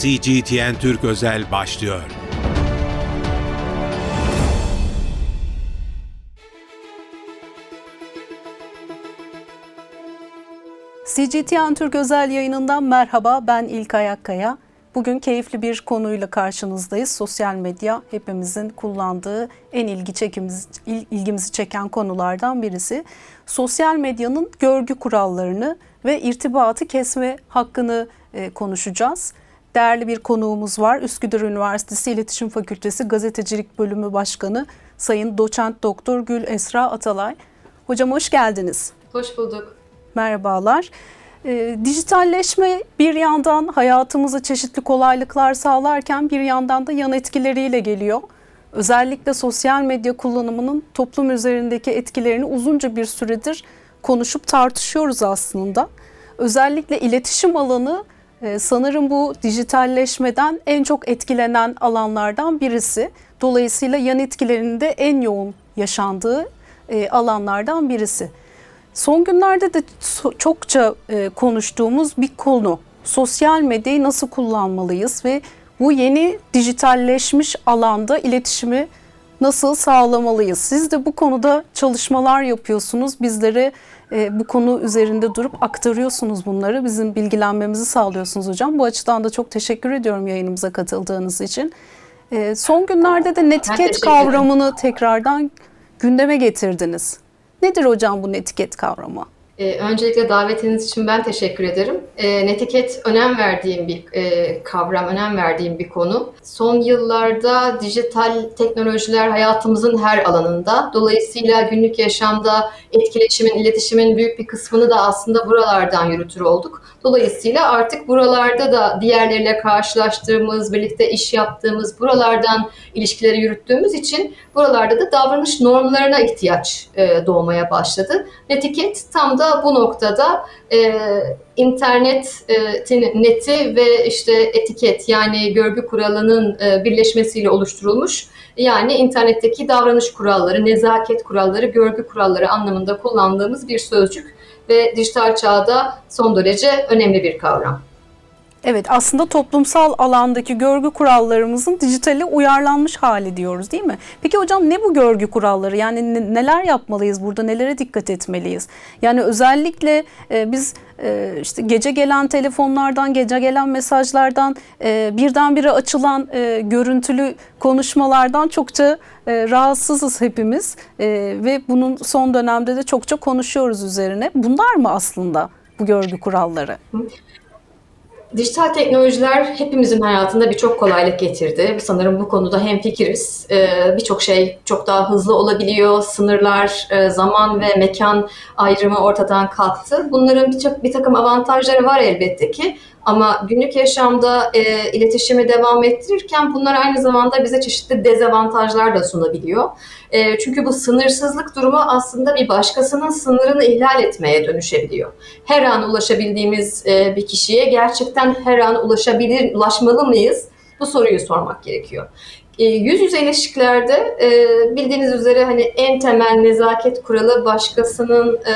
CGTN Türk Özel başlıyor. CGTN Türk özel yayınından merhaba ben İlkay Akkaya. Bugün keyifli bir konuyla karşınızdayız. Sosyal medya hepimizin kullandığı en ilgi çekimiz, ilgimizi çeken konulardan birisi. Sosyal medyanın görgü kurallarını ve irtibatı kesme hakkını e, konuşacağız. Değerli bir konuğumuz var. Üsküdar Üniversitesi İletişim Fakültesi Gazetecilik Bölümü Başkanı Sayın Doçent Doktor Gül Esra Atalay. Hocam hoş geldiniz. Hoş bulduk. Merhabalar. E, dijitalleşme bir yandan hayatımıza çeşitli kolaylıklar sağlarken bir yandan da yan etkileriyle geliyor. Özellikle sosyal medya kullanımının toplum üzerindeki etkilerini uzunca bir süredir konuşup tartışıyoruz aslında. Özellikle iletişim alanı sanırım bu dijitalleşmeden en çok etkilenen alanlardan birisi. Dolayısıyla yan etkilerinin de en yoğun yaşandığı e, alanlardan birisi. Son günlerde de çokça e, konuştuğumuz bir konu. Sosyal medyayı nasıl kullanmalıyız ve bu yeni dijitalleşmiş alanda iletişimi nasıl sağlamalıyız? Siz de bu konuda çalışmalar yapıyorsunuz. Bizlere e, bu konu üzerinde durup aktarıyorsunuz bunları. Bizim bilgilenmemizi sağlıyorsunuz hocam. Bu açıdan da çok teşekkür ediyorum yayınımıza katıldığınız için. E, son günlerde de netiket kavramını tekrardan gündeme getirdiniz. Nedir hocam bu netiket kavramı? Ee, öncelikle davetiniz için ben teşekkür ederim. Ee, netiket önem verdiğim bir e, kavram, önem verdiğim bir konu. Son yıllarda dijital teknolojiler hayatımızın her alanında. Dolayısıyla günlük yaşamda etkileşimin, iletişimin büyük bir kısmını da aslında buralardan yürütür olduk. Dolayısıyla artık buralarda da diğerleriyle karşılaştığımız, birlikte iş yaptığımız, buralardan ilişkileri yürüttüğümüz için buralarda da davranış normlarına ihtiyaç e, doğmaya başladı. Netiket tam da bu noktada e, internetin e, neti ve işte etiket yani görgü kuralının e, birleşmesiyle oluşturulmuş. Yani internetteki davranış kuralları, nezaket kuralları, görgü kuralları anlamında kullandığımız bir sözcük ve dijital çağda son derece önemli bir kavram. Evet aslında toplumsal alandaki görgü kurallarımızın dijitale uyarlanmış hali diyoruz değil mi? Peki hocam ne bu görgü kuralları? Yani neler yapmalıyız burada? Nelere dikkat etmeliyiz? Yani özellikle e, biz e, işte gece gelen telefonlardan, gece gelen mesajlardan, e, birdenbire açılan e, görüntülü konuşmalardan çokça e, rahatsızız hepimiz e, ve bunun son dönemde de çokça konuşuyoruz üzerine. Bunlar mı aslında bu görgü kuralları? Dijital teknolojiler hepimizin hayatında birçok kolaylık getirdi. Sanırım bu konuda hemfikiriz. Ee, birçok şey çok daha hızlı olabiliyor. Sınırlar, e, zaman ve mekan ayrımı ortadan kalktı. Bunların birçok bir takım avantajları var elbette ki. Ama günlük yaşamda e, iletişimi devam ettirirken bunlar aynı zamanda bize çeşitli dezavantajlar da sunabiliyor. E, çünkü bu sınırsızlık durumu aslında bir başkasının sınırını ihlal etmeye dönüşebiliyor. Her an ulaşabildiğimiz e, bir kişiye gerçekten her an ulaşabilir, ulaşmalı mıyız? Bu soruyu sormak gerekiyor. E, yüz yüze ilişkilerde e, bildiğiniz üzere hani en temel nezaket kuralı başkasının e,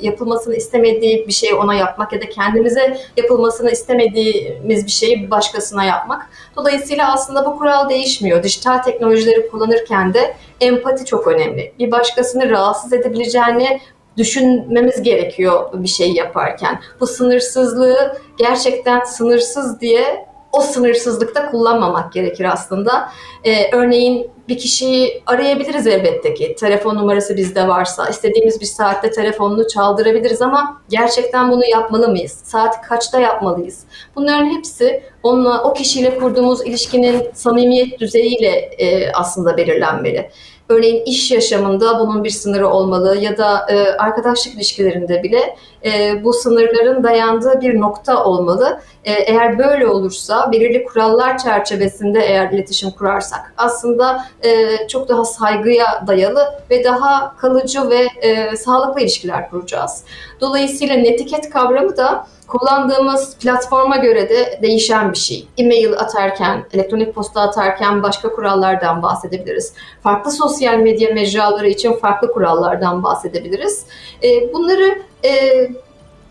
yapılmasını istemediği bir şeyi ona yapmak ya da kendimize yapılmasını istemediğimiz bir şeyi başkasına yapmak. Dolayısıyla aslında bu kural değişmiyor. Dijital teknolojileri kullanırken de empati çok önemli. Bir başkasını rahatsız edebileceğini düşünmemiz gerekiyor bir şey yaparken. Bu sınırsızlığı gerçekten sınırsız diye o sınırsızlıkta kullanmamak gerekir aslında. Ee, örneğin bir kişiyi arayabiliriz elbette ki. Telefon numarası bizde varsa, istediğimiz bir saatte telefonunu çaldırabiliriz ama gerçekten bunu yapmalı mıyız? Saat kaçta yapmalıyız? Bunların hepsi onunla, o kişiyle kurduğumuz ilişkinin samimiyet düzeyiyle e, aslında belirlenmeli. Örneğin iş yaşamında bunun bir sınırı olmalı ya da e, arkadaşlık ilişkilerinde bile e, bu sınırların dayandığı bir nokta olmalı. E, eğer böyle olursa belirli kurallar çerçevesinde eğer iletişim kurarsak aslında e, çok daha saygıya dayalı ve daha kalıcı ve e, sağlıklı ilişkiler kuracağız. Dolayısıyla netiket kavramı da kullandığımız platforma göre de değişen bir şey. E-mail atarken, elektronik posta atarken başka kurallardan bahsedebiliriz. Farklı sosyal medya mecraları için farklı kurallardan bahsedebiliriz. E, bunları e,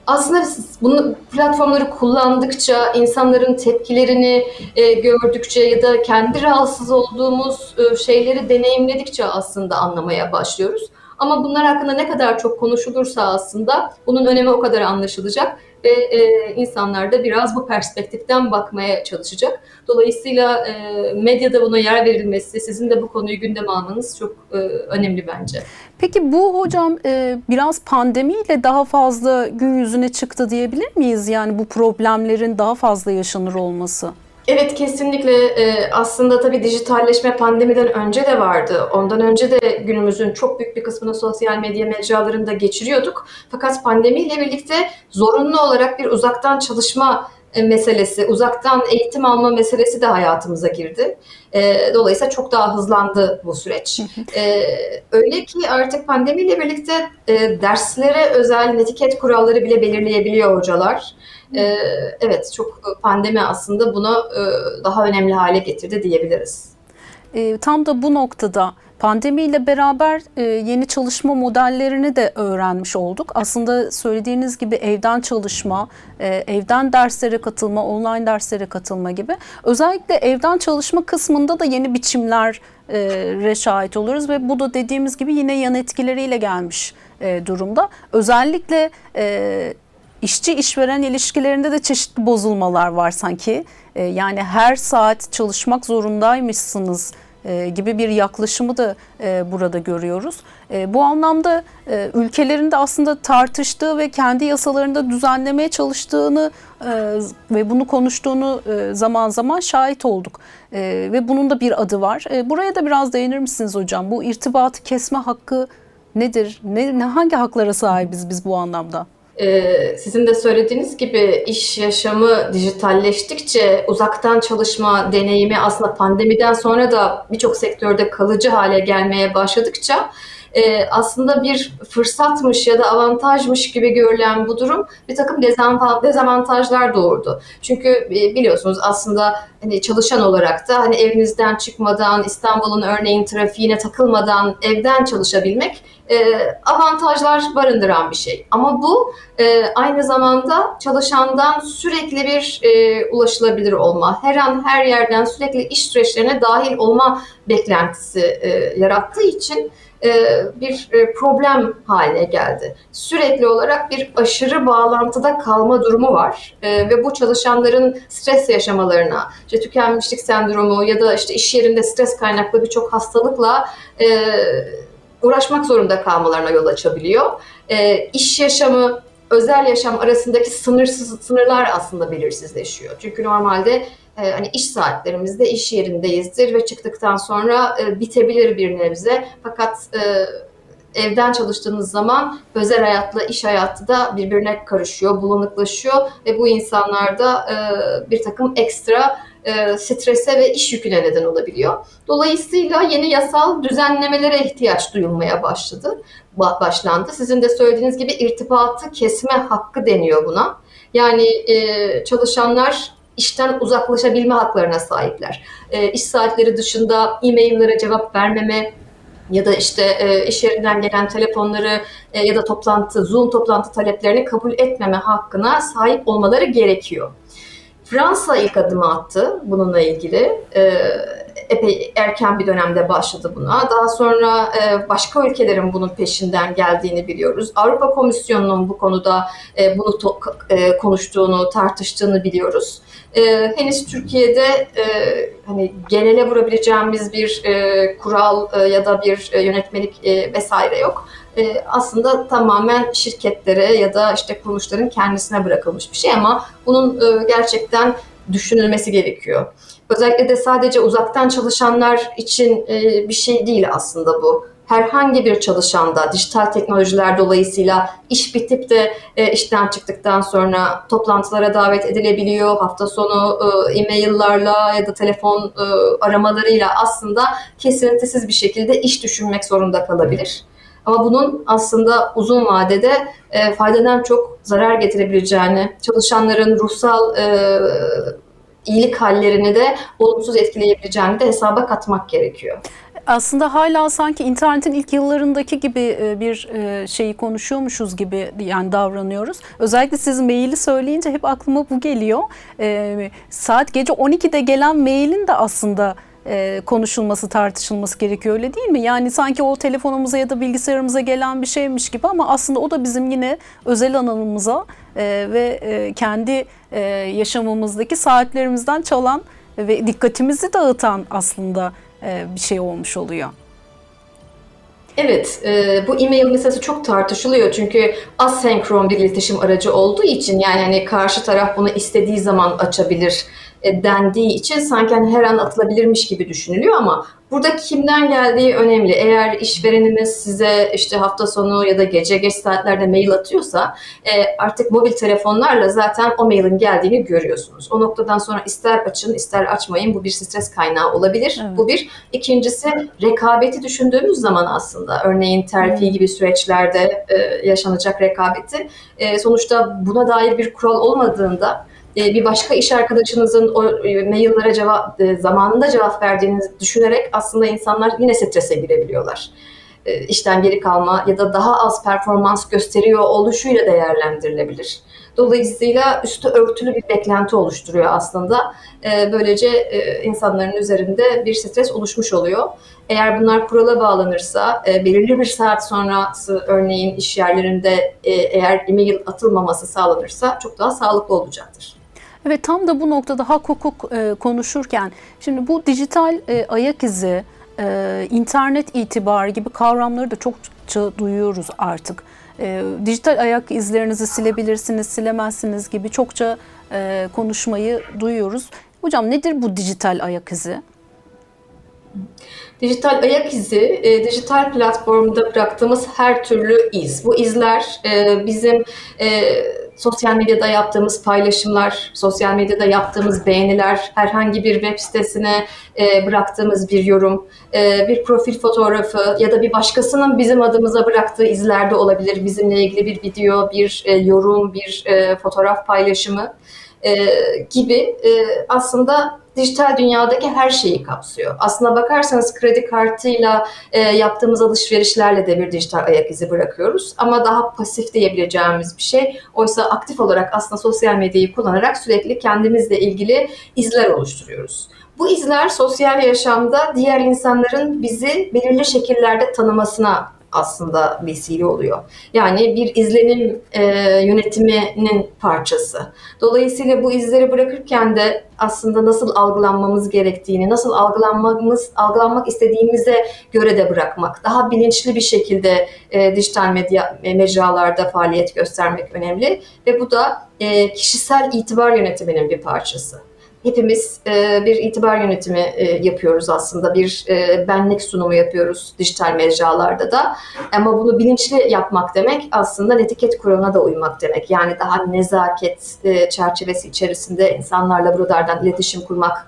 aslında bunu platformları kullandıkça, insanların tepkilerini e, gördükçe ya da kendi rahatsız olduğumuz e, şeyleri deneyimledikçe aslında anlamaya başlıyoruz. Ama bunlar hakkında ne kadar çok konuşulursa aslında bunun önemi o kadar anlaşılacak ve e, insanlar da biraz bu perspektiften bakmaya çalışacak. Dolayısıyla e, medyada buna yer verilmesi, sizin de bu konuyu gündeme almanız çok e, önemli bence. Peki bu hocam e, biraz pandemiyle daha fazla gün yüzüne çıktı diyebilir miyiz? Yani bu problemlerin daha fazla yaşanır olması. Evet kesinlikle ee, aslında tabii dijitalleşme pandemiden önce de vardı. Ondan önce de günümüzün çok büyük bir kısmını sosyal medya mecralarında geçiriyorduk. Fakat pandemiyle birlikte zorunlu olarak bir uzaktan çalışma e, meselesi, uzaktan eğitim alma meselesi de hayatımıza girdi. E, dolayısıyla çok daha hızlandı bu süreç. E, öyle ki artık pandemiyle birlikte derslere özel netiket kuralları bile belirleyebiliyor hocalar. Evet, çok pandemi aslında bunu daha önemli hale getirdi diyebiliriz. Tam da bu noktada Pandemiyle beraber e, yeni çalışma modellerini de öğrenmiş olduk. Aslında söylediğiniz gibi evden çalışma, e, evden derslere katılma, online derslere katılma gibi. Özellikle evden çalışma kısmında da yeni biçimlere şahit oluyoruz ve bu da dediğimiz gibi yine yan etkileriyle gelmiş e, durumda. Özellikle e, işçi işveren ilişkilerinde de çeşitli bozulmalar var sanki. E, yani her saat çalışmak zorundaymışsınız e, gibi bir yaklaşımı da e, burada görüyoruz. E, bu anlamda ülkelerin de aslında tartıştığı ve kendi yasalarında düzenlemeye çalıştığını ve bunu konuştuğunu zaman zaman şahit olduk. Ve bunun da bir adı var. Buraya da biraz değinir misiniz hocam? Bu irtibatı kesme hakkı nedir? Ne, hangi haklara sahibiz biz bu anlamda? Ee, sizin de söylediğiniz gibi iş yaşamı dijitalleştikçe uzaktan çalışma deneyimi aslında pandemiden sonra da birçok sektörde kalıcı hale gelmeye başladıkça e, aslında bir fırsatmış ya da avantajmış gibi görülen bu durum bir takım dezavantajlar doğurdu. Çünkü e, biliyorsunuz aslında hani çalışan olarak da hani evinizden çıkmadan İstanbul'un örneğin trafiğine takılmadan evden çalışabilmek e, avantajlar barındıran bir şey. Ama bu e, aynı zamanda çalışandan sürekli bir e, ulaşılabilir olma, her an her yerden sürekli iş süreçlerine dahil olma beklentisi e, yarattığı için e, bir e, problem haline geldi. Sürekli olarak bir aşırı bağlantıda kalma durumu var e, ve bu çalışanların stres yaşamalarına, işte tükenmişlik sendromu ya da işte iş yerinde stres kaynaklı birçok hastalıkla uğraşmak zorunda kalmalarına yol açabiliyor. İş yaşamı özel yaşam arasındaki sınırsız sınırlar aslında belirsizleşiyor. Çünkü normalde e, hani iş saatlerimizde iş yerindeyizdir ve çıktıktan sonra e, bitebilir bir nebze. Fakat e, evden çalıştığınız zaman özel hayatla iş hayatı da birbirine karışıyor, bulanıklaşıyor ve bu insanlarda e, bir takım ekstra e, strese ve iş yüküne neden olabiliyor. Dolayısıyla yeni yasal düzenlemelere ihtiyaç duyulmaya başladı, başlandı. Sizin de söylediğiniz gibi irtibatı kesme hakkı deniyor buna. Yani e, çalışanlar işten uzaklaşabilme haklarına sahipler. E, iş saatleri dışında e-maillere cevap vermeme, ya da işte e, iş yerinden gelen telefonları e, ya da toplantı, Zoom toplantı taleplerini kabul etmeme hakkına sahip olmaları gerekiyor. Fransa ilk adımı attı bununla ilgili. E, epey erken bir dönemde başladı buna. Daha sonra e, başka ülkelerin bunun peşinden geldiğini biliyoruz. Avrupa Komisyonu'nun bu konuda e, bunu to- e, konuştuğunu, tartıştığını biliyoruz. E, henüz Türkiye'de e, hani genele vurabileceğimiz bir e, kural e, ya da bir e, yönetmelik e, vesaire yok. E, aslında tamamen şirketlere ya da işte kuruluşların kendisine bırakılmış bir şey ama bunun e, gerçekten düşünülmesi gerekiyor. Özellikle de sadece uzaktan çalışanlar için e, bir şey değil aslında bu herhangi bir çalışanda dijital teknolojiler dolayısıyla iş bitip de e, işten çıktıktan sonra toplantılara davet edilebiliyor. Hafta sonu e, e-maillerla ya da telefon e, aramalarıyla aslında kesintisiz bir şekilde iş düşünmek zorunda kalabilir. Ama bunun aslında uzun vadede e, faydadan çok zarar getirebileceğini, çalışanların ruhsal e, iyilik hallerini de olumsuz etkileyebileceğini de hesaba katmak gerekiyor. Aslında hala sanki internetin ilk yıllarındaki gibi e, bir e, şeyi konuşuyormuşuz gibi yani davranıyoruz. Özellikle siz maili söyleyince hep aklıma bu geliyor. E, saat gece 12'de gelen mailin de aslında konuşulması, tartışılması gerekiyor öyle değil mi? Yani sanki o telefonumuza ya da bilgisayarımıza gelen bir şeymiş gibi ama aslında o da bizim yine özel alanımıza ve kendi yaşamımızdaki saatlerimizden çalan ve dikkatimizi dağıtan aslında bir şey olmuş oluyor. Evet, e, bu e-mail meselesi çok tartışılıyor çünkü asenkron bir iletişim aracı olduğu için yani hani karşı taraf bunu istediği zaman açabilir e, dendiği için sanki hani her an atılabilirmiş gibi düşünülüyor ama Burada kimden geldiği önemli. Eğer işvereniniz size işte hafta sonu ya da gece geç saatlerde mail atıyorsa e, artık mobil telefonlarla zaten o mailin geldiğini görüyorsunuz. O noktadan sonra ister açın ister açmayın bu bir stres kaynağı olabilir. Evet. Bu bir. İkincisi rekabeti düşündüğümüz zaman aslında örneğin terfi gibi süreçlerde e, yaşanacak rekabeti e, sonuçta buna dair bir kural olmadığında e, bir başka iş arkadaşınızın o e, maillere cevap e, zamanında cevap verdiğinizi düşünerek aslında insanlar yine strese girebiliyorlar. İşten geri kalma ya da daha az performans gösteriyor oluşuyla değerlendirilebilir. Dolayısıyla üstü örtülü bir beklenti oluşturuyor aslında. Böylece insanların üzerinde bir stres oluşmuş oluyor. Eğer bunlar kurala bağlanırsa, belirli bir saat sonrası örneğin iş yerlerinde eğer e-mail atılmaması sağlanırsa çok daha sağlıklı olacaktır. Evet tam da bu noktada hak hukuk e, konuşurken şimdi bu dijital e, ayak izi, e, internet itibarı gibi kavramları da çokça duyuyoruz artık. E, dijital ayak izlerinizi silebilirsiniz, silemezsiniz gibi çokça e, konuşmayı duyuyoruz. Hocam nedir bu dijital ayak izi? Dijital ayak izi, e, dijital platformda bıraktığımız her türlü iz. Bu izler e, bizim e, sosyal medyada yaptığımız paylaşımlar, sosyal medyada yaptığımız beğeniler, herhangi bir web sitesine e, bıraktığımız bir yorum, e, bir profil fotoğrafı ya da bir başkasının bizim adımıza bıraktığı izler de olabilir. Bizimle ilgili bir video, bir e, yorum, bir e, fotoğraf paylaşımı e, gibi e, aslında dijital dünyadaki her şeyi kapsıyor. Aslına bakarsanız kredi kartıyla e, yaptığımız alışverişlerle de bir dijital ayak izi bırakıyoruz. Ama daha pasif diyebileceğimiz bir şey. Oysa aktif olarak aslında sosyal medyayı kullanarak sürekli kendimizle ilgili izler oluşturuyoruz. Bu izler sosyal yaşamda diğer insanların bizi belirli şekillerde tanımasına aslında vesile oluyor. Yani bir izlenim e, yönetiminin parçası. Dolayısıyla bu izleri bırakırken de aslında nasıl algılanmamız gerektiğini, nasıl algılanmamız, algılanmak istediğimize göre de bırakmak, daha bilinçli bir şekilde e, dijital medya e, mecralarda faaliyet göstermek önemli ve bu da e, kişisel itibar yönetiminin bir parçası hepimiz e, bir itibar yönetimi e, yapıyoruz aslında. Bir e, benlik sunumu yapıyoruz dijital mecralarda da. Ama bunu bilinçli yapmak demek aslında netiket kuralına da uymak demek. Yani daha nezaket e, çerçevesi içerisinde insanlarla buralardan iletişim kurmak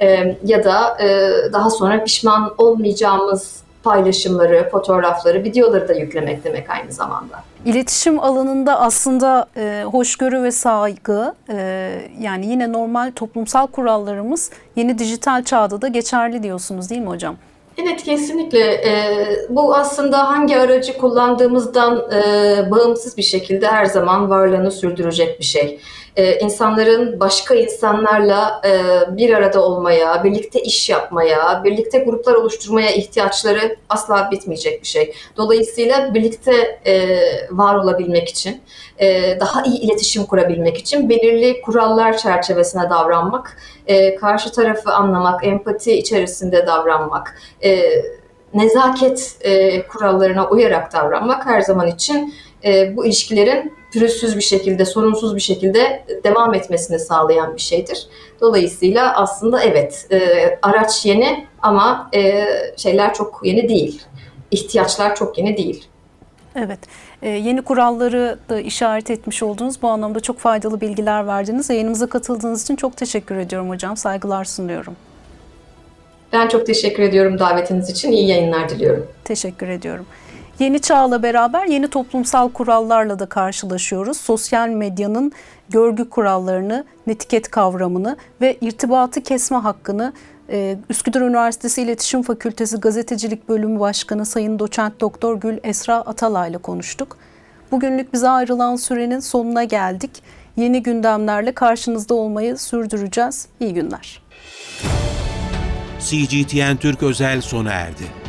e, ya da e, daha sonra pişman olmayacağımız paylaşımları, fotoğrafları, videoları da yüklemek demek aynı zamanda. İletişim alanında aslında e, hoşgörü ve saygı e, yani yine normal toplumsal kurallarımız yeni dijital çağda da geçerli diyorsunuz değil mi hocam? Evet kesinlikle. Ee, bu aslında hangi aracı kullandığımızdan e, bağımsız bir şekilde her zaman varlığını sürdürecek bir şey e, insanların başka insanlarla e, bir arada olmaya, birlikte iş yapmaya, birlikte gruplar oluşturmaya ihtiyaçları asla bitmeyecek bir şey. Dolayısıyla birlikte e, var olabilmek için, e, daha iyi iletişim kurabilmek için belirli kurallar çerçevesine davranmak, e, karşı tarafı anlamak, empati içerisinde davranmak, e, nezaket e, kurallarına uyarak davranmak her zaman için e, bu ilişkilerin pürüzsüz bir şekilde, sorunsuz bir şekilde devam etmesini sağlayan bir şeydir. Dolayısıyla aslında evet, e, araç yeni ama e, şeyler çok yeni değil. İhtiyaçlar çok yeni değil. Evet, e, yeni kuralları da işaret etmiş oldunuz. Bu anlamda çok faydalı bilgiler verdiniz. Yayınımıza katıldığınız için çok teşekkür ediyorum hocam. Saygılar sunuyorum. Ben çok teşekkür ediyorum davetiniz için. İyi yayınlar diliyorum. Teşekkür ediyorum. Yeni çağla beraber yeni toplumsal kurallarla da karşılaşıyoruz. Sosyal medyanın görgü kurallarını, netiket kavramını ve irtibatı kesme hakkını Ee, Üsküdar Üniversitesi İletişim Fakültesi Gazetecilik Bölümü Başkanı Sayın Doçent Doktor Gül Esra Atalay ile konuştuk. Bugünlük bize ayrılan sürenin sonuna geldik. Yeni gündemlerle karşınızda olmayı sürdüreceğiz. İyi günler. CGTN Türk özel sona erdi.